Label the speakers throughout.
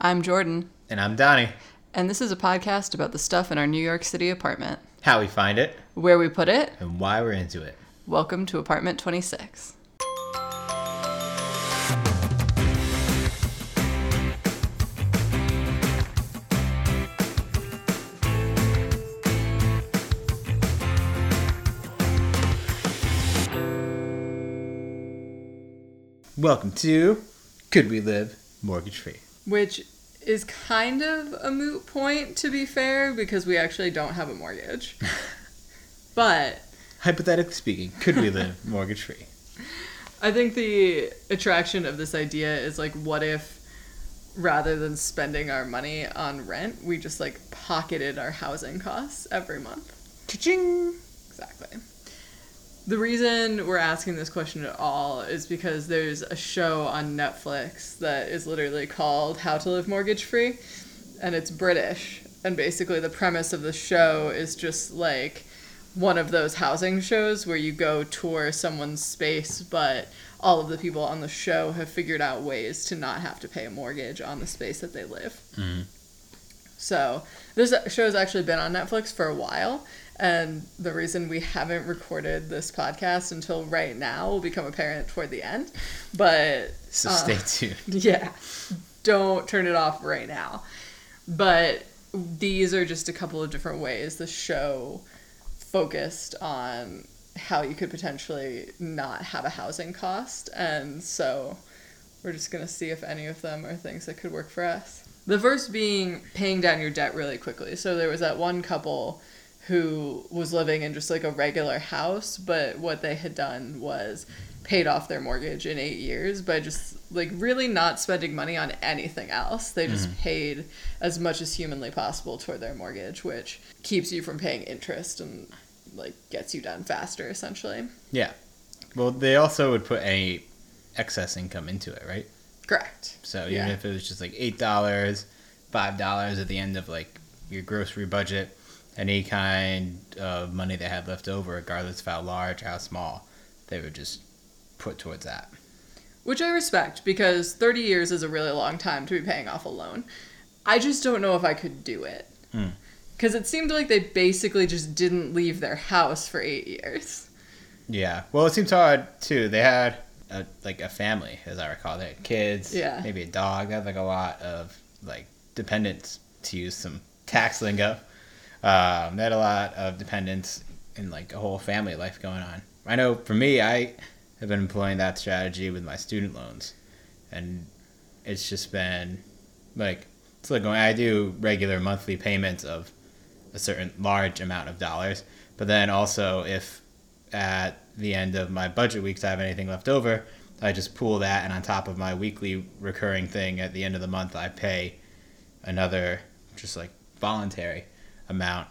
Speaker 1: I'm Jordan,
Speaker 2: And I'm Donnie.
Speaker 1: and this is a podcast about the stuff in our New York City apartment.
Speaker 2: How we find it
Speaker 1: Where we put it,
Speaker 2: and why we're into it.
Speaker 1: welcome to apartment 26.
Speaker 2: Welcome to Could We Live Mortgage Free?
Speaker 1: Which is kind of a moot point, to be fair, because we actually don't have a mortgage. but
Speaker 2: Hypothetically speaking, could we live mortgage free?
Speaker 1: I think the attraction of this idea is like, what if rather than spending our money on rent, we just like pocketed our housing costs every month?
Speaker 2: Cha-ching!
Speaker 1: Exactly. The reason we're asking this question at all is because there's a show on Netflix that is literally called How to Live Mortgage Free, and it's British. And basically, the premise of the show is just like one of those housing shows where you go tour someone's space, but all of the people on the show have figured out ways to not have to pay a mortgage on the space that they live.
Speaker 2: Mhm.
Speaker 1: So this show has actually been on Netflix for a while, and the reason we haven't recorded this podcast until right now will become apparent toward the end. But
Speaker 2: So
Speaker 1: uh,
Speaker 2: stay tuned.
Speaker 1: yeah, don't turn it off right now. But these are just a couple of different ways the show focused on how you could potentially not have a housing cost. And so we're just going to see if any of them are things that could work for us. The first being paying down your debt really quickly. So there was that one couple who was living in just like a regular house, but what they had done was paid off their mortgage in eight years by just like really not spending money on anything else. They just mm-hmm. paid as much as humanly possible toward their mortgage, which keeps you from paying interest and like gets you done faster essentially.
Speaker 2: Yeah. Well, they also would put any excess income into it, right?
Speaker 1: Correct.
Speaker 2: So even
Speaker 1: Yeah.
Speaker 2: if it was just like eight dollars, five dollars at the end of like your grocery budget, any kind of money they had left over, regardless of how large how small, they would just put towards that.
Speaker 1: Which I respect because 30 years is a really long time to be paying off a loan. I just don't know if I could do it.
Speaker 2: Hmm.
Speaker 1: Because it seemed like they basically just didn't leave their house for eight years.
Speaker 2: Yeah. Well, it seems hard too. They had a, like a family, as I recall. They had kids,
Speaker 1: Yeah.
Speaker 2: maybe a dog. They had like a lot of like dependents, to use some tax lingo. Um, they had a lot of dependents and like a whole family life going on. I know for me, I have been employing that strategy with my student loans, and it's just been like it's like going. I do regular monthly payments of a certain large amount of dollars, but then also if at the end of my budget weeks I have anything left over, I just pool that, and on top of my weekly recurring thing at the end of the month, I pay another just like voluntary amount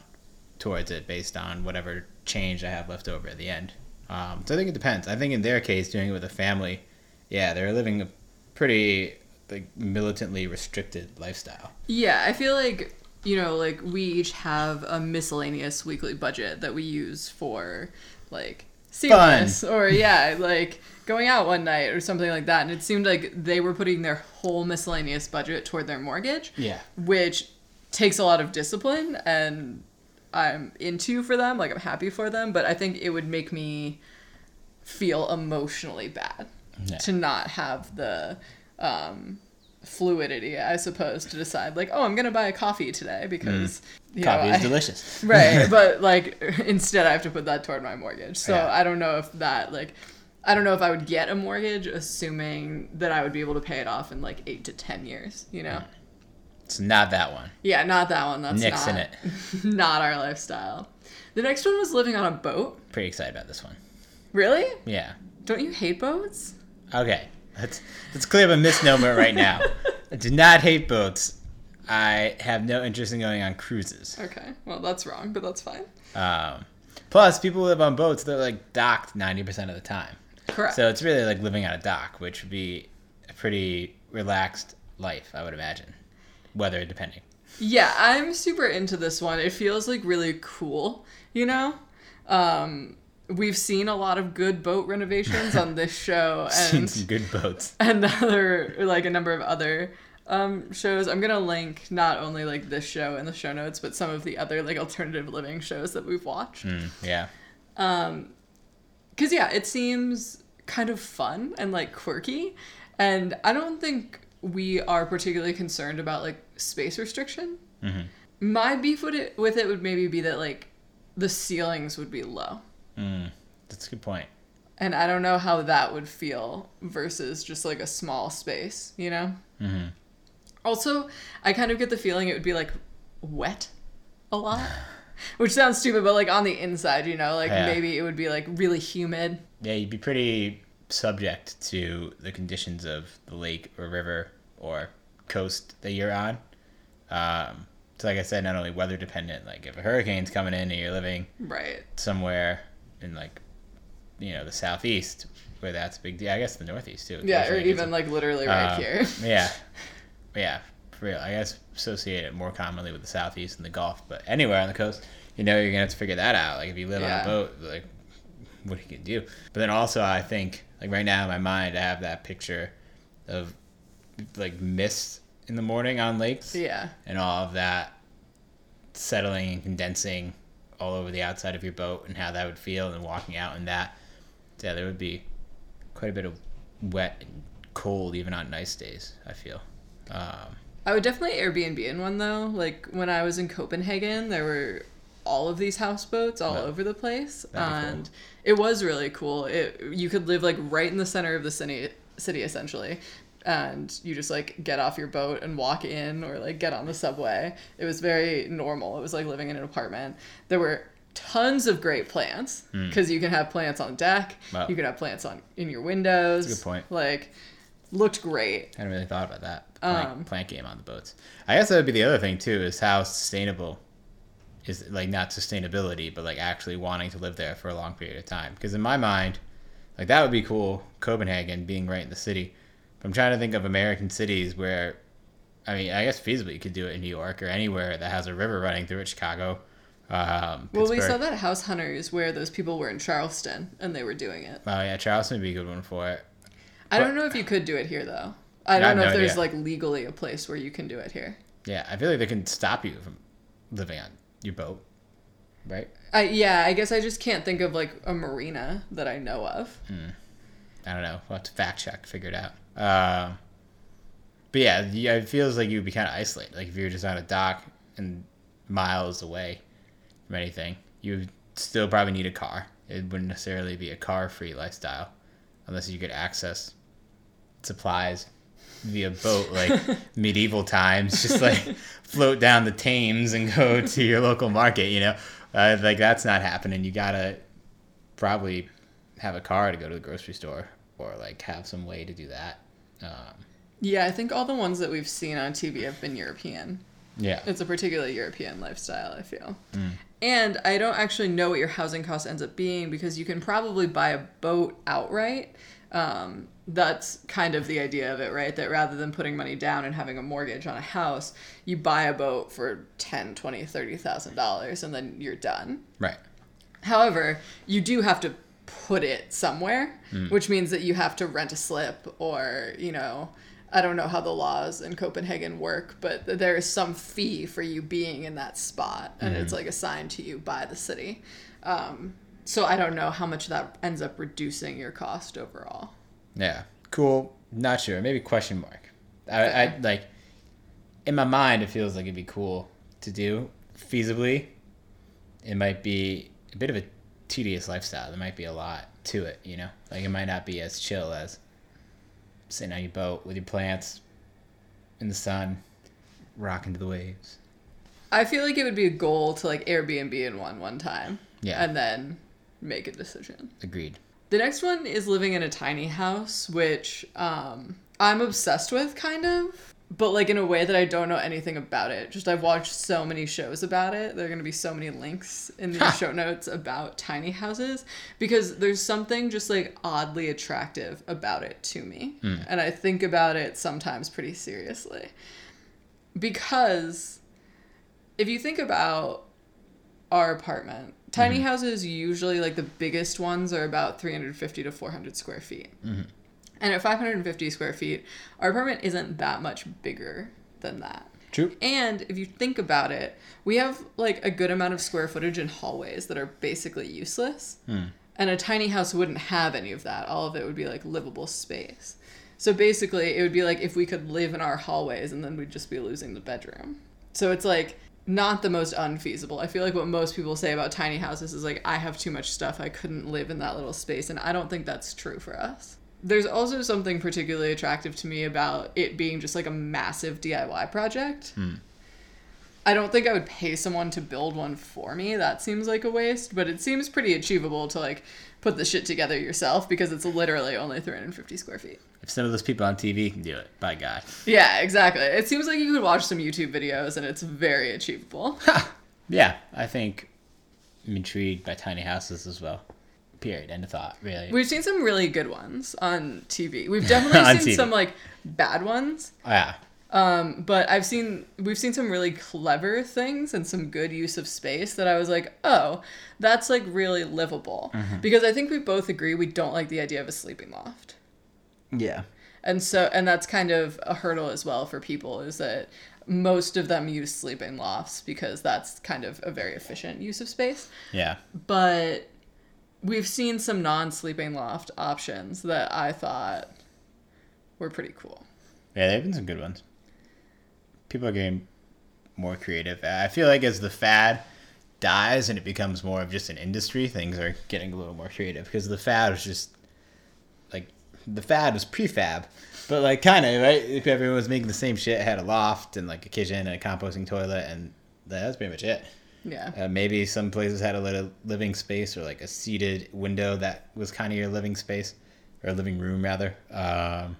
Speaker 2: towards it based on whatever change I have left over at the end. Um, so I think it depends. I think in their case, doing it with a family, yeah, they're living a pretty like militantly restricted lifestyle.
Speaker 1: Yeah, I feel like, you know, like we each have a miscellaneous weekly budget that we use for like serious or yeah, like going out one night or something like that. And it seemed like they were putting their whole miscellaneous budget toward their mortgage.
Speaker 2: Yeah.
Speaker 1: which takes a lot of discipline and I'm into for them, like I'm happy for them, but I think it would make me feel emotionally bad
Speaker 2: Yeah.
Speaker 1: to not have the um, fluidity, I suppose, to decide like, oh, I'm gonna buy a coffee today because you know,
Speaker 2: Coffee is
Speaker 1: I-
Speaker 2: delicious.
Speaker 1: right but like instead i have to put that toward my mortgage so
Speaker 2: Yeah.
Speaker 1: i don't know if that like i don't know if i would get a mortgage assuming that i would be able to pay it off in like eight to ten years you know
Speaker 2: It's not that one.
Speaker 1: yeah not that one that's
Speaker 2: Nixing
Speaker 1: not, in
Speaker 2: it.
Speaker 1: not our lifestyle the next one was living on a boat
Speaker 2: Pretty excited about this one.
Speaker 1: really
Speaker 2: Yeah.
Speaker 1: don't you hate boats
Speaker 2: Okay, let's let's clear up a misnomer right now. I do not hate boats. I have no interest in going on cruises.
Speaker 1: okay well that's wrong but that's fine
Speaker 2: Um, plus, people live on boats, they're like docked ninety percent of the time.
Speaker 1: correct
Speaker 2: So it's really like living on a dock, which would be a pretty relaxed life, I would imagine, weather depending.
Speaker 1: Yeah, I'm super into this one. It feels like really cool, you know? Um we've seen a lot of good boat renovations on this show
Speaker 2: Seen
Speaker 1: and
Speaker 2: some good boats.
Speaker 1: and other like a number of other um, shows. I'm gonna link not only like this show in the show notes, but some of the other like alternative living shows that we've watched.
Speaker 2: Mm, yeah.
Speaker 1: Because yeah, it seems kind of fun and like quirky, and I don't think we are particularly concerned about like space restriction. My beef with it with it would maybe be that like the ceilings would be low.
Speaker 2: Mm, that's a good point.
Speaker 1: And I don't know how that would feel versus just like a small space, you know?
Speaker 2: Mm-hmm.
Speaker 1: Also, I kind of get the feeling it would be like wet a lot, which sounds stupid, but like on the inside, you know, like
Speaker 2: Yeah.
Speaker 1: maybe it would be like really humid.
Speaker 2: Yeah, you'd be pretty subject to the conditions of the lake or river or coast that you're on. Um, so, like I said, not only weather dependent, like if a hurricane's coming in and you're living
Speaker 1: Right.
Speaker 2: somewhere in like, you know, the southeast, where that's a big deal. I guess the northeast too.
Speaker 1: Yeah, or even like literally right
Speaker 2: Um,
Speaker 1: here.
Speaker 2: yeah, yeah, for real. I guess associate it more commonly with the southeast and the Gulf, but anywhere on the coast, you know, you're gonna have to figure that out. Like if you live
Speaker 1: Yeah.
Speaker 2: on a boat, like what are you gonna do? But then also, I think like right now in my mind, I have that picture of like mist in the morning on lakes
Speaker 1: Yeah.
Speaker 2: and all of that settling and condensing all over the outside of your boat and how that would feel and walking out in that. Yeah, there would be quite a bit of wet and cold even on nice days, I feel. Um,
Speaker 1: I would definitely Airbnb in one though. Like when I was in Copenhagen, there were all of these houseboats all
Speaker 2: Wow.
Speaker 1: over the place,
Speaker 2: That'd be cool.
Speaker 1: and it was really cool. It you could live like right in the center of the city, city essentially, and you just like get off your boat and walk in, or like get on the subway. It was very normal. It was like living in an apartment. There were tons of great plants because you can have plants on deck.
Speaker 2: Hmm. Wow.
Speaker 1: You can have plants on in your windows.
Speaker 2: That's a good point.
Speaker 1: Like, looked great.
Speaker 2: I hadn't really thought about that. Plant,
Speaker 1: Um,
Speaker 2: plant game on the boats. I guess that would be the other thing too, is how sustainable is like not sustainability, but like actually wanting to live there for a long period of time. Because in my mind, like that would be cool, Copenhagen being right in the city. But I'm trying to think of American cities where, I mean, I guess feasibly you could do it in New York or anywhere that has a river running through it. Chicago. Um,
Speaker 1: Well, we saw that House Hunters where those people were in Charleston and they were doing it.
Speaker 2: Oh yeah, Charleston would be a good one for it.
Speaker 1: I
Speaker 2: But-
Speaker 1: don't know if you could do it here though. I
Speaker 2: I
Speaker 1: don't
Speaker 2: have
Speaker 1: know
Speaker 2: no
Speaker 1: if there's
Speaker 2: idea.
Speaker 1: like legally a place where you can do it here.
Speaker 2: Yeah, I feel like they can stop you from living on your boat, right?
Speaker 1: I yeah, I guess I just can't think of like a marina that I know of.
Speaker 2: I don't know. We'll have to fact check, figure it out. Um, but yeah, yeah, it feels like you'd be kind of isolated. Like if you were just on a dock and miles away from anything, you would still probably need a car. It wouldn't necessarily be a car-free lifestyle unless you could access supplies via boat, like medieval times. Just like float down the Thames and go to your local market. You know, uh, like that's not happening. You gotta probably have a car to go to the grocery store or like have some way to do that. Um,
Speaker 1: Yeah, I think all the ones that we've seen on TV have been European.
Speaker 2: yeah.
Speaker 1: It's a particularly European lifestyle, I feel.
Speaker 2: Mm.
Speaker 1: And I don't actually know what your housing cost ends up being because you can probably buy a boat outright. Um, that's kind of the idea of it, right? That rather than putting money down and having a mortgage on a house, you buy a boat for ten, twenty, thirty thousand dollars and then you're done.
Speaker 2: Right.
Speaker 1: However, you do have to put it somewhere, which means that you have to rent a slip or, you know, I don't know how the laws in Copenhagen work, but there is some fee for you being in that spot and it's like assigned to you by the city. Um, so I don't know how much that ends up reducing your cost overall.
Speaker 2: Yeah. Cool. Not sure. Maybe question mark. I, I like in my mind it feels like it'd be cool to do feasibly. It might be a bit of a tedious lifestyle. There might be a lot to it, you know? Like it might not be as chill as sitting on your boat with your plants in the sun, rocking to the waves.
Speaker 1: I feel like it would be a goal to like Airbnb in one one time
Speaker 2: Yeah.
Speaker 1: and then make a decision.
Speaker 2: Agreed.
Speaker 1: The next one is living in a tiny house, which um, I'm obsessed with, kind of, but like in a way that I don't know anything about it. Just I've watched so many shows about it. There are going to be so many links in the show notes about tiny houses because there's something just like oddly attractive about it to me. And I think about it sometimes pretty seriously. Because if you think about our apartment. Tiny mm-hmm. houses usually like the biggest ones are about 350 to 400 square feet. Mm-hmm. And at 550 square feet, our apartment isn't that much bigger than that.
Speaker 2: True.
Speaker 1: And if you think about it, we have like a good amount of square footage in hallways that are basically useless. Hmm. And a tiny house wouldn't have any of that. All of it would be like livable space. So basically, it would be like if we could live in our hallways and then we'd just be losing the bedroom. So it's like not the most unfeasible. I feel like what most people say about tiny houses is like, I have too much stuff. I couldn't live in that little space. And I don't think that's true for us. There's also something particularly attractive to me about it being just like a massive DIY project. Hmm. I don't think I would pay someone to build one for me. That seems like a waste, but it seems pretty achievable to like put the shit together yourself because it's literally only 350 square feet.
Speaker 2: If some of those people on TV can do it, by God.
Speaker 1: Yeah, exactly. It seems like you could watch some YouTube videos and it's very achievable.
Speaker 2: Yeah, I think I'm intrigued by tiny houses as well. Period. End of thought. Really.
Speaker 1: We've seen some really good ones on TV. We've definitely seen
Speaker 2: TV.
Speaker 1: some like bad ones.
Speaker 2: Oh, yeah.
Speaker 1: Um, but I've seen we've seen some really clever things and some good use of space that I was like, oh, that's like really livable. Because I think we both agree we don't like the idea of a sleeping loft.
Speaker 2: Yeah.
Speaker 1: And so and that's kind of a hurdle as well for people is that most of them use sleeping lofts because that's kind of a very efficient use of space.
Speaker 2: Yeah.
Speaker 1: But we've seen some non-sleeping loft options that I thought were pretty cool.
Speaker 2: Yeah, they've been some good ones. People are getting more creative. I feel like as the fad dies and it becomes more of just an industry, things are getting a little more creative because the fad was just like the fad was prefab, but like kind of right. If everyone was making the same shit, had a loft and like a kitchen and a composting toilet, and that was pretty much it.
Speaker 1: Yeah.
Speaker 2: Uh, maybe some places had a little living space or like a seated window that was kind of your living space or living room rather. Um,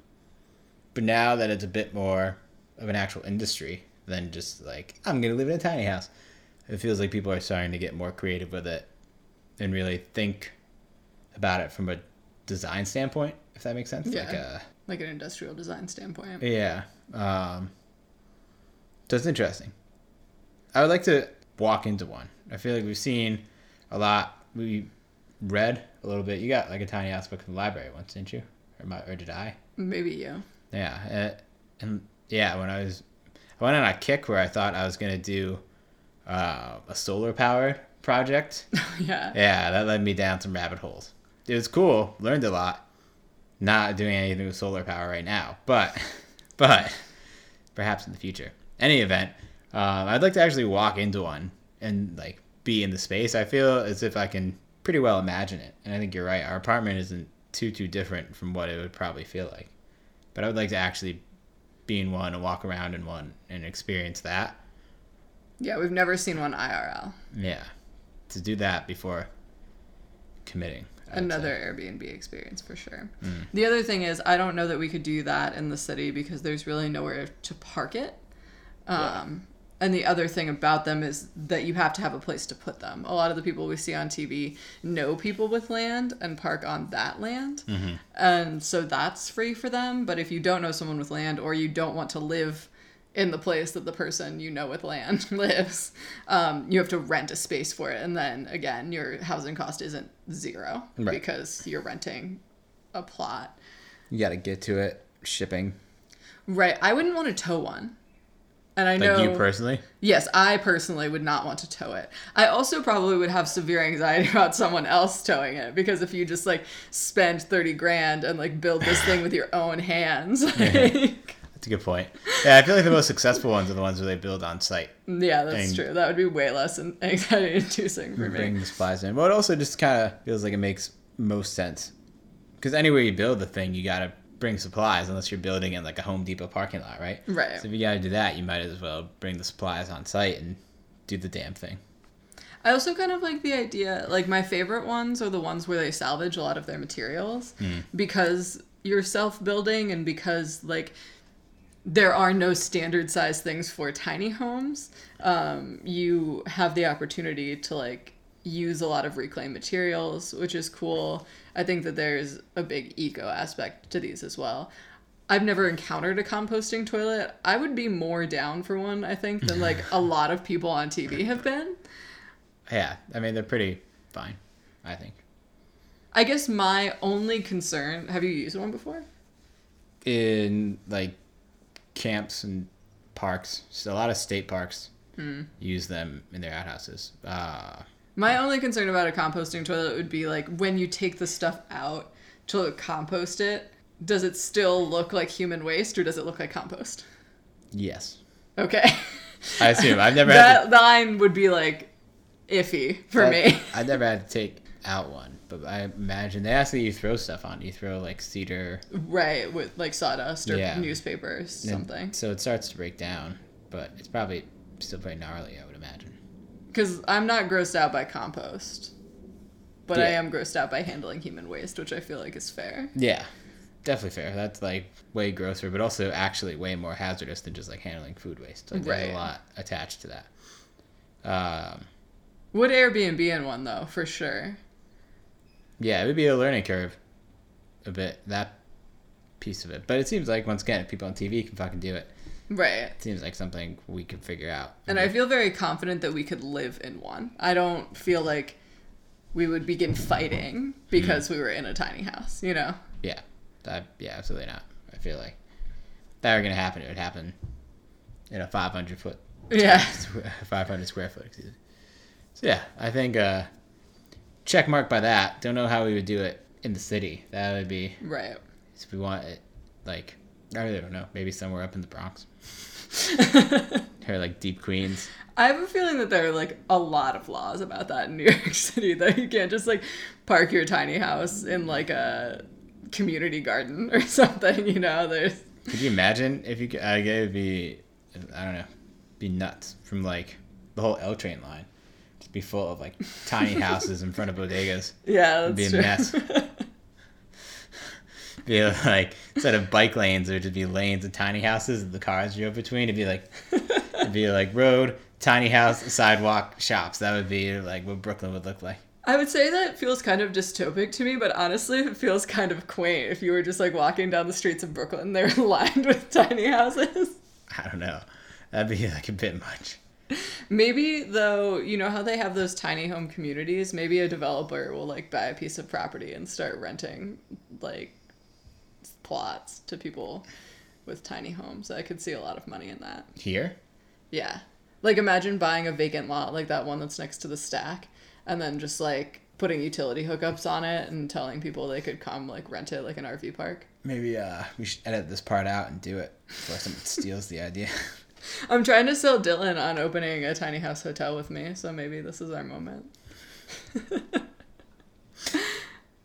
Speaker 2: but now that it's a bit more of an actual industry than just like I'm gonna live in a tiny house, it feels like people are starting to get more creative with it and really think about it from a design standpoint, if that makes sense. Like
Speaker 1: Yeah.
Speaker 2: a
Speaker 1: Like an industrial design standpoint.
Speaker 2: yeah. Um, so it's interesting. I would like to walk into one. I feel like we've seen a lot. We read a little bit. You got like a tiny house book in the library once, didn't you? Or, my, or did I?
Speaker 1: Maybe you.
Speaker 2: Yeah. uh, and yeah, when I was, I went on a kick where I thought I was gonna do uh, a solar powered project.
Speaker 1: yeah.
Speaker 2: Yeah, that led me down some rabbit holes. It was cool, learned a lot. Not doing anything with solar power right now, but but perhaps in the future. Any event, um, I'd like to actually walk into one and like be in the space. I feel as if I can pretty well imagine it, and I think you're right. Our apartment isn't too too different from what it would probably feel like, but I would like to actually be in one and walk around in one and experience that.
Speaker 1: Yeah, we've never seen one IRL.
Speaker 2: Yeah, to do that before committing.
Speaker 1: Another Airbnb experience for sure. The other thing is, I don't know that we could do that in the city because there's really nowhere to park it. Um, And the other thing about them is that you have to have a place to put them. A lot of the people we see on TV know people with land and park on that land. And so that's free for them. But if you don't know someone with land or you don't want to live in the place that the person you know with land lives, um, you have to rent a space for it. And then again, your housing cost isn't zero
Speaker 2: Right.
Speaker 1: because you're renting a plot.
Speaker 2: You got to get to it. Shipping.
Speaker 1: Right. I wouldn't want to tow one. And I know
Speaker 2: Like you personally?
Speaker 1: Yes, I personally would not want to tow it. I also probably would have severe anxiety about someone else towing it because if you just like spend 30 grand and like build this thing with your own hands, like,
Speaker 2: That's a good point. Yeah, I feel like the most successful ones are the ones where they build on site.
Speaker 1: yeah, that's
Speaker 2: And-
Speaker 1: true. That would be way less anxiety inducing for me.
Speaker 2: Bring the supplies in. But it also just kind of feels like it makes most sense. Because anywhere you build the thing, you got to bring supplies unless you're building in like a Home Depot parking lot, right?
Speaker 1: Right.
Speaker 2: So if you got to do that, you might as well bring the supplies on site and do the damn thing.
Speaker 1: I also kind of like the idea, like my favorite ones are the ones where they salvage a lot of their materials because you're self building and because like there are no standard size things for tiny homes. Um, you have the opportunity to like use a lot of reclaimed materials, which is cool. I think that there's a big eco aspect to these as well. I've never encountered a composting toilet. I would be more down for one, I think, than like a lot of people on TV have been.
Speaker 2: Yeah, I mean, they're pretty fine, I think.
Speaker 1: I guess my only concern have you used one before?
Speaker 2: in like camps and parks. So a lot of state parks use them in their outhouses. Uh,
Speaker 1: My only concern about a composting toilet would be like when you take the stuff out to compost it, does it still look like human waste or does it look like compost?
Speaker 2: yes,
Speaker 1: Okay.
Speaker 2: I assume I've never had
Speaker 1: that line would be like iffy for
Speaker 2: to,
Speaker 1: me.
Speaker 2: I never had to take out one, but I imagine they ask that you throw stuff on. You throw like cedar,
Speaker 1: right, with like sawdust or
Speaker 2: Yeah.
Speaker 1: newspapers,
Speaker 2: and
Speaker 1: something.
Speaker 2: so it starts to break down. But it's probably still pretty gnarly, I would imagine.
Speaker 1: Because I'm not grossed out by compost, but I am grossed out by handling human waste, which I feel like is fair.
Speaker 2: Yeah, definitely fair. That's like way grosser, but also actually way more hazardous than just like handling food waste. Like there's
Speaker 1: Right.
Speaker 2: a lot attached to that. Um,
Speaker 1: Would Airbnb in one though, for sure.
Speaker 2: yeah, it would be a learning curve, a bit that piece of it. But it seems like once again, if people on TV can fucking do it,
Speaker 1: Right.
Speaker 2: seems like something we could figure out.
Speaker 1: And I feel very confident that we could live in one. I don't feel like we would begin fighting because we were in a tiny house, you know?
Speaker 2: yeah, that yeah, absolutely not. I feel like if that were gonna happen, it would happen in a 500 foot
Speaker 1: Yeah.
Speaker 2: 500 square foot. Excuse me. So yeah, I think uh, check mark by that. Don't know how we would do it in the city. That would be
Speaker 1: Right.
Speaker 2: if we want it like I really don't know. Maybe somewhere up in the Bronx or like deep Queens.
Speaker 1: I have a feeling that there are like a lot of laws about that in New York City that you can't just like park your tiny house in like a community garden or something, you know? There's
Speaker 2: Could you imagine if you? could- I it would be I don't know, be nuts from like the whole L train line. Just be full of like tiny houses in front of bodegas.
Speaker 1: yeah,
Speaker 2: It'd
Speaker 1: that's
Speaker 2: be a
Speaker 1: true.
Speaker 2: mess. Be like instead of bike lanes, there'd just be lanes of tiny houses that the cars drove between. It'd be like it'd be like road, tiny house, sidewalk, shops. That would be like what Brooklyn would look like.
Speaker 1: I would say that it feels kind of dystopic to me, but honestly, it feels kind of quaint if you were just like walking down the streets of Brooklyn. They're lined with tiny houses.
Speaker 2: I don't know. That'd be like a bit much.
Speaker 1: Maybe though, you know how they have those tiny home communities. Maybe a developer will like buy a piece of property and start renting like plots to people with tiny homes. I could see a lot of money in that.
Speaker 2: Here?
Speaker 1: Yeah, like imagine buying a vacant lot like that one that's next to the stack, and then just like putting utility hookups on it and telling people they could come like rent it like an RV park.
Speaker 2: Maybe uh we should edit this part out and do it before someone steals the idea.
Speaker 1: I'm trying to sell Dylan on opening a tiny house hotel with me, so maybe this is our moment.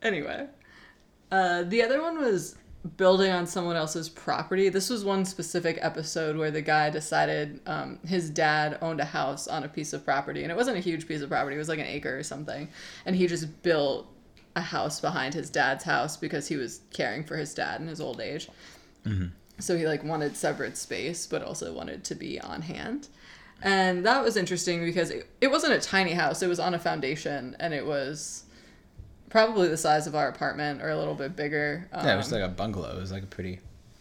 Speaker 1: anyway, uh, the other one was building on someone else's property. This was one specific episode where the guy decided um, his dad owned a house on a piece of property, and it wasn't a huge piece of property, it was like an acre or something, and he just built a house behind his dad's house because he was caring for his dad in his old age. So he like wanted separate space, but also wanted to be on hand. And that was interesting because it, it wasn't a tiny house, it was on a foundation and it was probably the size of our apartment or a little bit bigger. Um,
Speaker 2: yeah, it was like a bungalow. It was like a pretty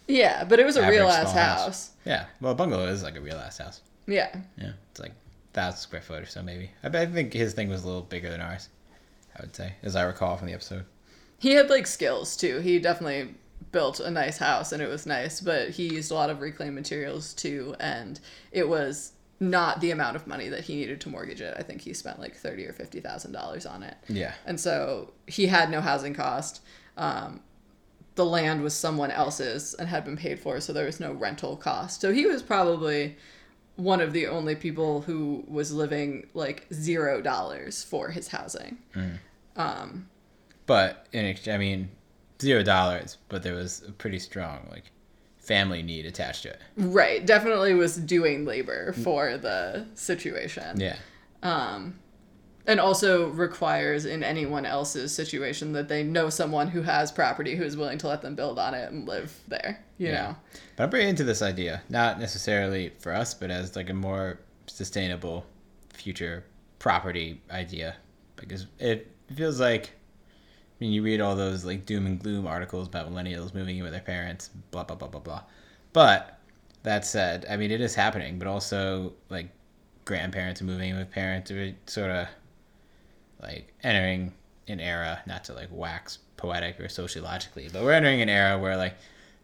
Speaker 1: yeah, but it was a real ass
Speaker 2: small
Speaker 1: house.
Speaker 2: Yeah. Well, a bungalow is like a real ass house.
Speaker 1: Yeah.
Speaker 2: Yeah. It's like thousand square foot or so maybe. I, I think his thing was a little bigger than ours. I would say, as I recall from the episode.
Speaker 1: He had like skills too. He definitely built a nice house and it was nice, but he used a lot of reclaimed materials too and it was not the amount of money that he needed to mortgage it. I think he spent like thirty or fifty thousand dollars on it.
Speaker 2: Yeah.
Speaker 1: And so he had no housing cost. Um, the land was someone else's and had been paid for, so there was no rental cost. So he was probably one of the only people who was living like zero dollars for his housing.
Speaker 2: But in I mean, zero dollars, but there was a pretty strong like family need attached to it.
Speaker 1: Right, definitely was doing labor for the situation.
Speaker 2: Yeah.
Speaker 1: Um, and also requires in anyone else's situation that they know someone who has property who is willing to let them build on it and live there. You
Speaker 2: Yeah.
Speaker 1: know.
Speaker 2: But I'm pretty into this idea, not necessarily for us, but as like a more sustainable future property idea, because it feels like. Mean, you read all those like doom and gloom articles about millennials moving in with their parents, blah blah blah blah blah. But that said, I mean, it is happening. But also, like grandparents moving in with parents, are sort of like entering an era. Not to like wax poetic or sociologically, but we're entering an era where like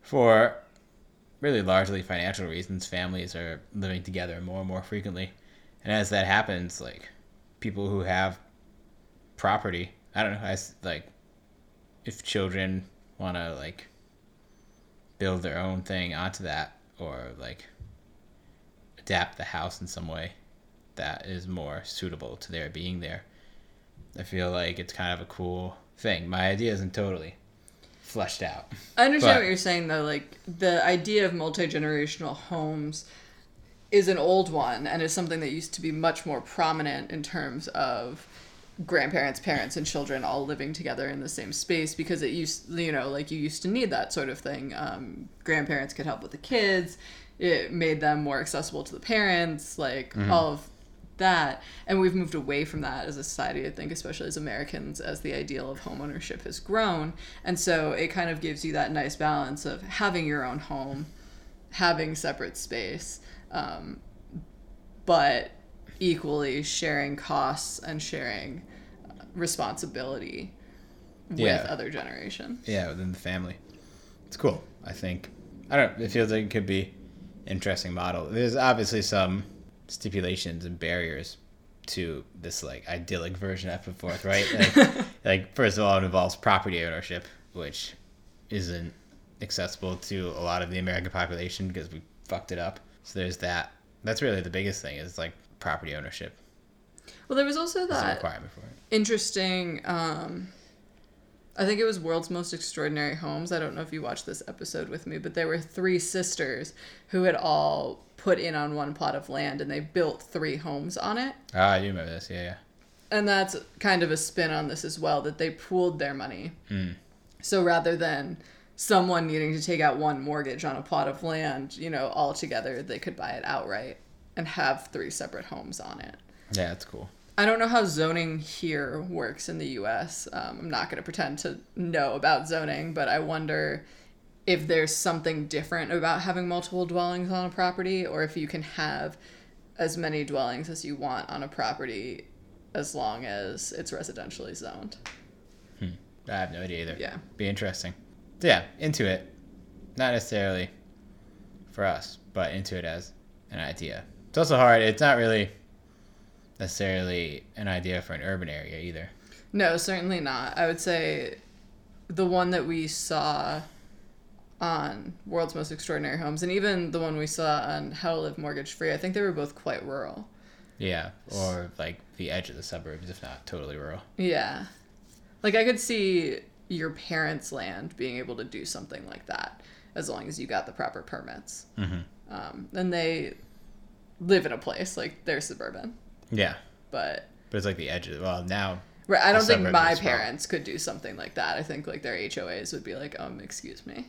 Speaker 2: for really largely financial reasons, families are living together more and more frequently. And as that happens, like people who have property, I don't know, as like if children want to like build their own thing onto that or like adapt the house in some way that is more suitable to their being there. I feel like it's kind of a cool thing. My idea isn't totally fleshed out.
Speaker 1: I understand
Speaker 2: But-
Speaker 1: what you're saying though. Like the idea of multi generational homes is an old one and is something that used to be much more prominent in terms of grandparents, parents, and children all living together in the same space because it used, you know, like you used to need that sort of thing. Um, grandparents could help with the kids. It made them more accessible to the parents, like all of that. And we've moved away from that as a society, I think, especially as Americans, as the ideal of homeownership has grown. And so it kind of gives you that nice balance of having your own home, having separate space, um, but equally sharing costs and sharing uh, responsibility with
Speaker 2: Yeah.
Speaker 1: other generation.
Speaker 2: yeah, within the family. It's cool. I think. I don't. It feels like it could be interesting model. There's obviously some stipulations and barriers to this like idyllic version I put forth, right? Like, like first of all, it involves property ownership, which isn't accessible to a lot of the American population because we fucked it up. So there's that. That's really the biggest thing is like property ownership
Speaker 1: Well, there was also that
Speaker 2: requirement for it.
Speaker 1: interesting um i think it was world's most extraordinary homes i don't know if you watched this episode with me but there were three sisters who had all put in on one plot of land and they built three homes on it
Speaker 2: Ah, I do remember this. Yeah, yeah.
Speaker 1: and that's kind of a spin on this as well that they pooled their money
Speaker 2: Hmm.
Speaker 1: so rather than someone needing to take out one mortgage on a plot of land you know all together they could buy it outright and have three separate homes on it
Speaker 2: Yeah, that's cool.
Speaker 1: I don't know how zoning here works in the U.S. Um, I'm not going to pretend to know about zoning, but I wonder if there's something different about having multiple dwellings on a property, or if you can have as many dwellings as you want on a property as long as it's residentially zoned.
Speaker 2: I have no idea either.
Speaker 1: Yeah.
Speaker 2: Be interesting. So yeah, into it. Not necessarily for us, but into it as an idea. It's also hard. It's not really necessarily an idea for an urban area either.
Speaker 1: No, certainly not. I would say the one that we saw on World's Most Extraordinary Homes, and even the one we saw on How to Live Mortgage Free, I think they were both quite rural.
Speaker 2: Yeah, or like the edge of the suburbs, if not totally rural.
Speaker 1: Yeah. Like I could see your parents' land being able to do something like that as long as you got the proper permits.
Speaker 2: Mhm.
Speaker 1: Um, and they live in a place like they're suburban,
Speaker 2: Yeah,
Speaker 1: but
Speaker 2: but it's like the edge of well now.
Speaker 1: right, I don't think my
Speaker 2: as well.
Speaker 1: parents could do something like that. I think like their HOAs would be like, um, excuse me.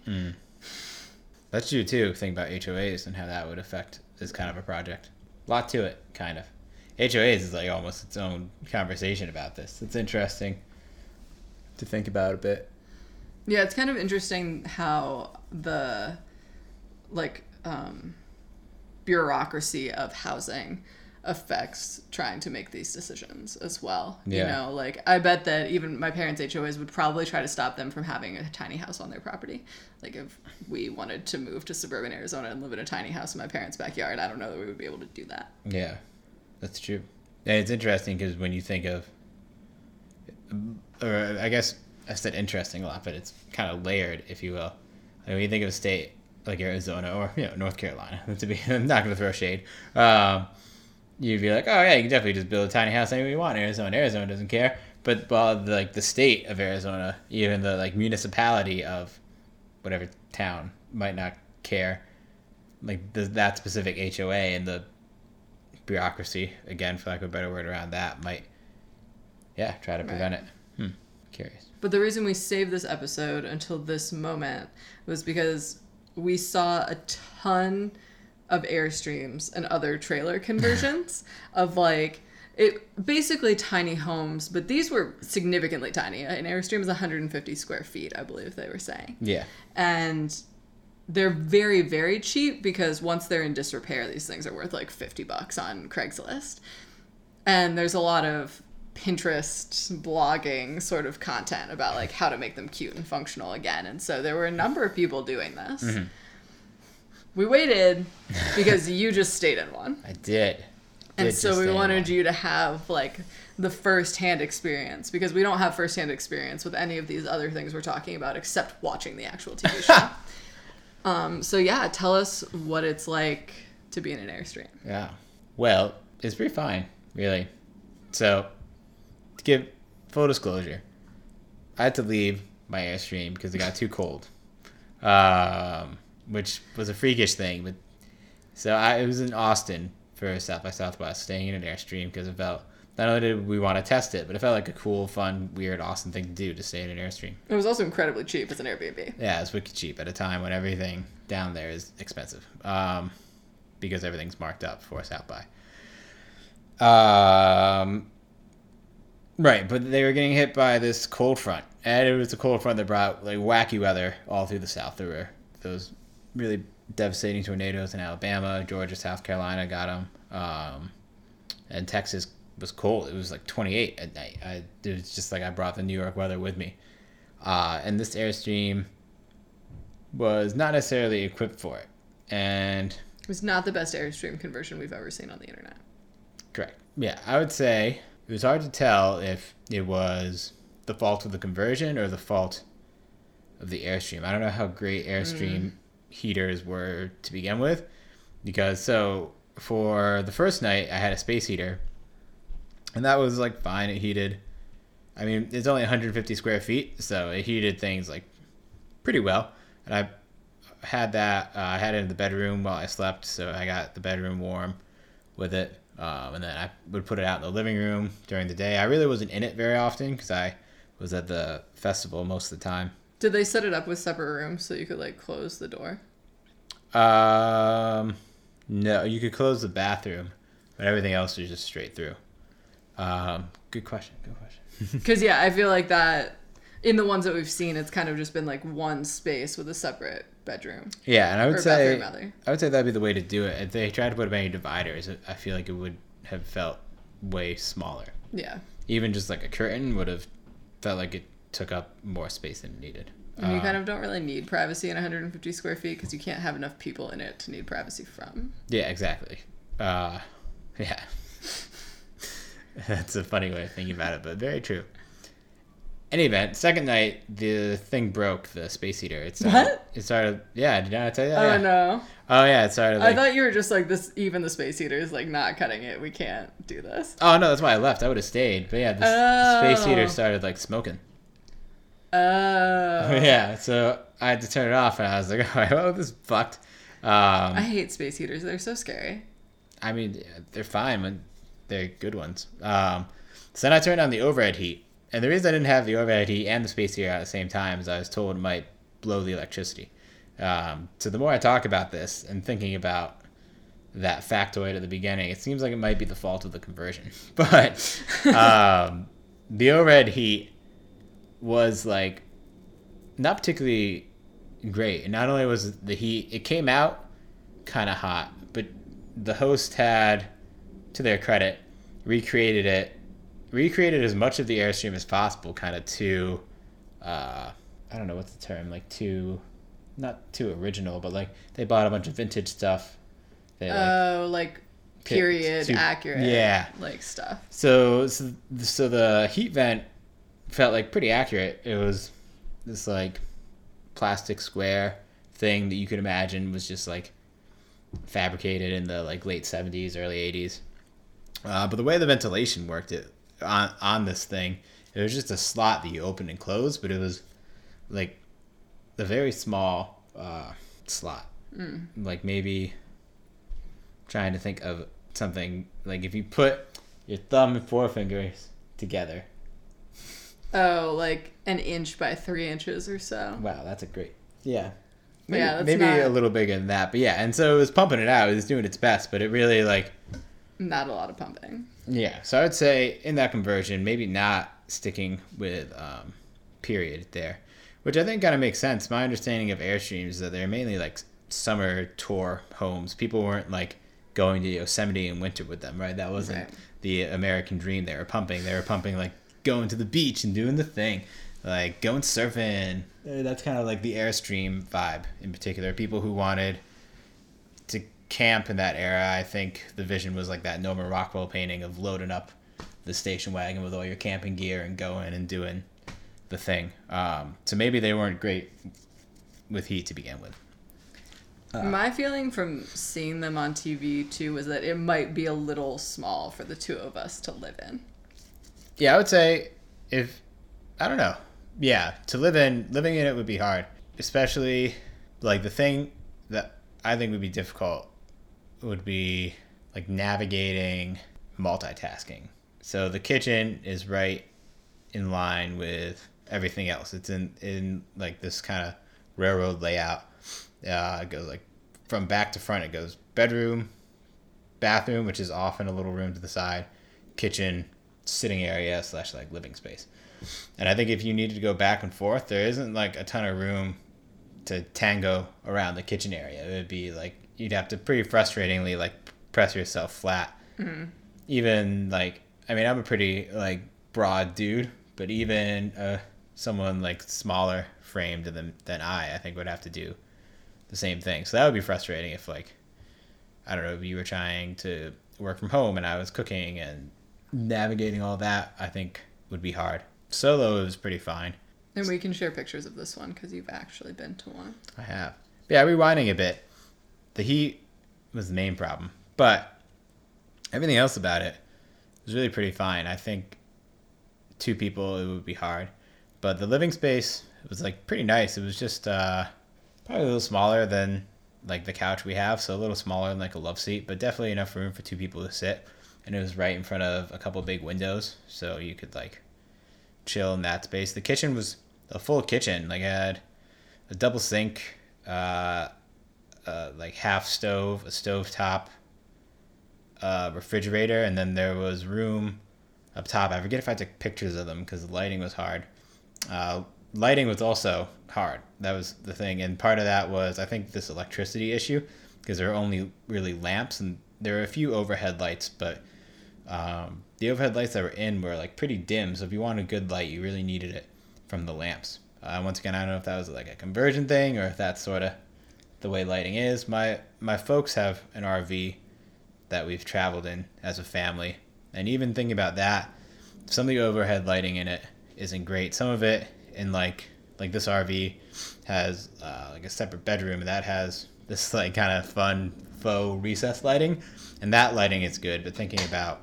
Speaker 2: That's true too. Think about HOAs and how that would affect this kind of a project. A lot to it, kind of. HOAs is like almost its own conversation about this. It's interesting to think about a bit.
Speaker 1: Yeah, it's kind of interesting how the like um, bureaucracy of housing affects trying to make these decisions as well. You know, like I bet that even my parents' HOAs would probably try to stop them from having a tiny house on their property. Like if we wanted to move to suburban Arizona and live in a tiny house in my parents' backyard, I don't know that we would be able to do that.
Speaker 2: Yeah, that's true. And it's interesting because when you think of, or I guess I said interesting a lot, but it's kind of layered, if you will. Like when you think of a state like Arizona or you know North Carolina, to be I'm not going to throw shade. Um, you'd be like, oh yeah, you can definitely just build a tiny house anywhere you want in Arizona. Arizona doesn't care. But well, the, like the state of Arizona, even the like municipality of whatever town might not care. Like the, that specific HOA and the bureaucracy, again, for lack of a better word around that, might, yeah, try to prevent it. Hmm. Curious.
Speaker 1: But the reason we saved this episode until this moment was because we saw a ton of Airstreams and other trailer conversions of like it basically tiny homes, but these were significantly tiny. An Airstream is 150 square feet, I believe they were saying.
Speaker 2: Yeah.
Speaker 1: And they're very very cheap because once they're in disrepair, these things are worth like 50 bucks on Craigslist. And there's a lot of Pinterest blogging sort of content about like how to make them cute and functional again. And so there were a number of people doing this.
Speaker 2: Mm-hmm.
Speaker 1: We waited because you just stayed in one.
Speaker 2: I did.
Speaker 1: And
Speaker 2: Did
Speaker 1: so we wanted you to have like the first hand experience because we don't have first hand experience with any of these other things we're talking about except watching the actual TV show. um, so yeah, tell us what it's like to be in an Airstream.
Speaker 2: Yeah. Well, it's pretty fine, really. So, to give full disclosure, I had to leave my Airstream because it got too cold, um, which was a freakish thing. But so I it was in Austin for South by Southwest, staying in an Airstream because it felt not only did we want to test it, but it felt like a cool, fun, weird, awesome thing to do to stay in an Airstream.
Speaker 1: It was also incredibly cheap as an Airbnb.
Speaker 2: Yeah, it's wicked cheap at a time when everything down there is expensive. Um, because everything's marked up for South by. Um, right, but they were getting hit by this cold front, and it was a cold front that brought like wacky weather all through the South. There were those really devastating tornadoes in Alabama, Georgia, South Carolina got them, um, and Texas was cold. It was like 28 at night. I, it was just like I brought the New York weather with me, uh, and this airstream was not necessarily equipped for it, and
Speaker 1: It was not the best Airstream conversion we've ever seen on the internet.
Speaker 2: Correct. Yeah, I would say it was hard to tell if it was the fault of the conversion or the fault of the Airstream. I don't know how great Airstream heaters were to begin with, because so for the first night I had a space heater, and that was like fine. It heated. I mean, it's only 150 square feet, so it heated things like pretty well. And I had that. Uh, I had it in the bedroom while I slept, so I got the bedroom warm with it. Um, and then I would put it out in the living room during the day. I really wasn't in it very often because I was at the festival most of the time.
Speaker 1: Did they set it up with separate rooms so you could like close the door?
Speaker 2: Um, no, you could close the bathroom, but everything else was just straight through. Um, good question. Good question.
Speaker 1: Because yeah, I feel like that in the ones that we've seen, it's kind of just been like one space with a separate bedroom
Speaker 2: yeah, and I would say
Speaker 1: bathroom.
Speaker 2: I would say that'd be the way to do it. If they tried to put many dividers, I feel like it would have felt way smaller.
Speaker 1: Yeah,
Speaker 2: Even just like a curtain would have felt like it took up more space than needed.
Speaker 1: and you
Speaker 2: Um,
Speaker 1: kind of don't really need privacy in 150 square feet because you can't have enough people in it to need privacy from.
Speaker 2: Yeah, exactly. Uh, yeah. That's a funny way of thinking about it, but very true. Any event, second night, the thing broke, the space heater. It started,
Speaker 1: What?
Speaker 2: It started, yeah, did I tell you that?
Speaker 1: Oh
Speaker 2: yeah.
Speaker 1: no!
Speaker 2: Oh, yeah, it started
Speaker 1: I thought you were just like this. Even the space heater is like not cutting it. We can't do this.
Speaker 2: oh, no, that's why I left. I would have stayed. But yeah, the, the space heater
Speaker 1: Oh.
Speaker 2: started like smoking.
Speaker 1: Oh.
Speaker 2: yeah, so I had to turn it off, and I was like, all right, well, this is fucked. Um,
Speaker 1: I hate space heaters. They're so scary.
Speaker 2: I mean, they're fine when they're good ones. Um, so then I turned on the overhead heat, and the reason I didn't have the overhead heat and the space heater at the same time is I was told it might blow the electricity. Um, so the more I talk about this and thinking about that factoid at the beginning, it seems like it might be the fault of the conversion. But um, the overhead heat was like not particularly great. And not only was the heat, it came out kind of hot, but the host had, to their credit, recreated it, recreated as much of the airstream as possible, kind of to, uh, I don't know what's the term, like to, not too original, but like they bought a bunch of vintage stuff. They like
Speaker 1: Oh, like period
Speaker 2: to-
Speaker 1: accurate.
Speaker 2: yeah.
Speaker 1: Like stuff.
Speaker 2: So, so, so the heat vent felt like pretty accurate. It was this like plastic square thing that you could imagine was just like fabricated in the like late seventies, early eighties. Uh, but the way the ventilation worked it on on this thing, it was just a slot that you opened and closed, but it was like a very small uh, slot. Like maybe trying to think of something like if you put your thumb and forefingers together.
Speaker 1: Oh, like an inch by three inches or so.
Speaker 2: Wow, that's a great. Yeah. Maybe,
Speaker 1: Yeah, that's
Speaker 2: maybe
Speaker 1: not-
Speaker 2: a little bigger than that, but yeah. And so it was pumping it out. It was doing its best, but it really like
Speaker 1: Not a lot of pumping.
Speaker 2: Yeah. So I would say in that conversion, maybe not sticking with um, period there, which I think kind of makes sense. My understanding of Airstreams is that they're mainly like summer tour homes. People weren't like going to Yosemite in winter with them, right? That wasn't
Speaker 1: Right.
Speaker 2: the American dream they were pumping. They were pumping like going to the beach and doing the thing, like going surfing. That's kind of like the Airstream vibe in particular. People who wanted camp in that era, I think the vision was like that Norman Rockwell painting of loading up the station wagon with all your camping gear and going and doing the thing. Um, so maybe they weren't great with heat to begin with.
Speaker 1: My feeling from seeing them on TV too was that it might be a little small for the two of us to live in.
Speaker 2: Yeah, I would say if I don't know. Yeah, to live in living in it would be hard, especially like the thing that I think would be difficult would be like navigating multitasking. So the kitchen is right in line with everything else. It's in in like this kind of railroad layout. Uh, it goes like from back to front. It goes bedroom, bathroom, which is often a little room to the side, kitchen, sitting area slash like living space. And I think if you needed to go back and forth, there isn't like a ton of room to tango around the kitchen area. It would be like you'd have to pretty frustratingly like press yourself flat. Even like I mean, I'm a pretty like broad dude, but even uh, someone like smaller framed than than I, I think would have to do the same thing. So that would be frustrating if like I don't know, if you were trying to work from home and I was cooking and navigating all that, I think would be hard. Solo is pretty fine.
Speaker 1: And we can share pictures of this one because you've actually been to one.
Speaker 2: I have. Yeah, rewinding a bit. The heat was the main problem, but everything else about it was really pretty fine. I think two people it would be hard, but the living space was like pretty nice. It was just uh, probably a little smaller than like the couch we have, so a little smaller than like a love seat, but definitely enough room for two people to sit. And it was right in front of a couple big windows, so you could like chill in that space. The kitchen was a full kitchen. Like I had a double sink, uh, uh, like half stove, a stove top, uh, refrigerator, and then there was room up top. I forget if I took pictures of them because the lighting was hard. Uh, lighting was also hard. That was the thing, and part of that was I think this electricity issue because there are only really lamps, and there are a few overhead lights, but um, the overhead lights that were in were like pretty dim. So if you wanted good light, you really needed it from the lamps. Uh, once again, I don't know if that was like a conversion thing or if that's sort of the way lighting is. My my folks have an RV that we've traveled in as a family, and even thinking about that, some of the overhead lighting in it isn't great. Some of it in like like this RV has uh, like a separate bedroom that has this like kind of fun faux recess lighting, and that lighting is good. But thinking about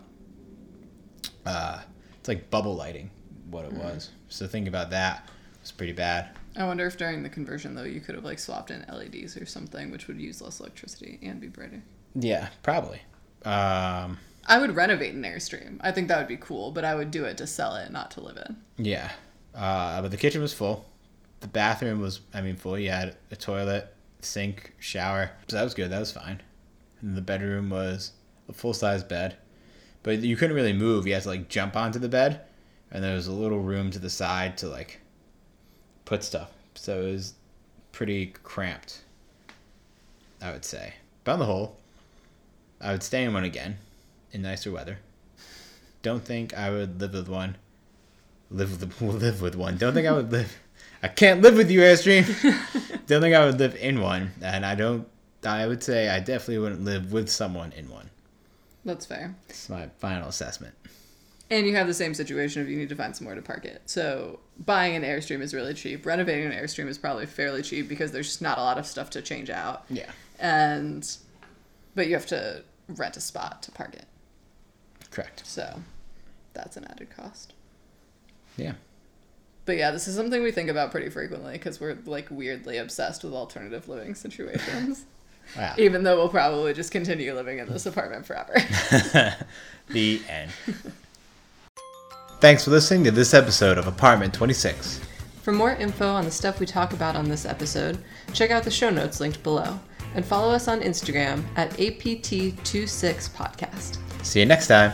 Speaker 2: uh, it's like bubble lighting, what it was. So thinking about that was pretty bad.
Speaker 1: I wonder if during the conversion though you could have like swapped in LEDs or something, which would use less electricity and be brighter.
Speaker 2: Yeah, probably. Um,
Speaker 1: I would renovate an Airstream. I think that would be cool, but I would do it to sell it, not to live in.
Speaker 2: yeah, uh, but the kitchen was full. The bathroom was, I mean, full. You had a toilet, sink, shower. So that was good. That was fine. And the bedroom was a full size bed, but you couldn't really move. You had to like jump onto the bed, and there was a little room to the side to like put stuff. So it was pretty cramped. I would say. But on the whole, I would stay in one again in nicer weather. Don't think I would live with one. Live with live with one. Don't think I would live. I can't live with you, Airstream. don't think I would live in one, and I don't. I would say I definitely wouldn't live with someone in one.
Speaker 1: That's fair.
Speaker 2: It's my final assessment.
Speaker 1: And you have the same situation if you need to find somewhere to park it. So buying an Airstream is really cheap. Renovating an Airstream is probably fairly cheap because there's just not a lot of stuff to change out.
Speaker 2: Yeah,
Speaker 1: And but you have to rent a spot to park it.
Speaker 2: correct.
Speaker 1: So that's an added cost.
Speaker 2: Yeah,
Speaker 1: But yeah, this is something we think about pretty frequently because we're like weirdly obsessed with alternative living situations.
Speaker 2: wow.
Speaker 1: Even though we'll probably just continue living in this apartment forever.
Speaker 2: the end. Thanks for listening to this episode of Apartment 26.
Speaker 1: For more info on the stuff we talk about on this episode, check out the show notes linked below and follow us on Instagram at APT26podcast.
Speaker 2: See you next time.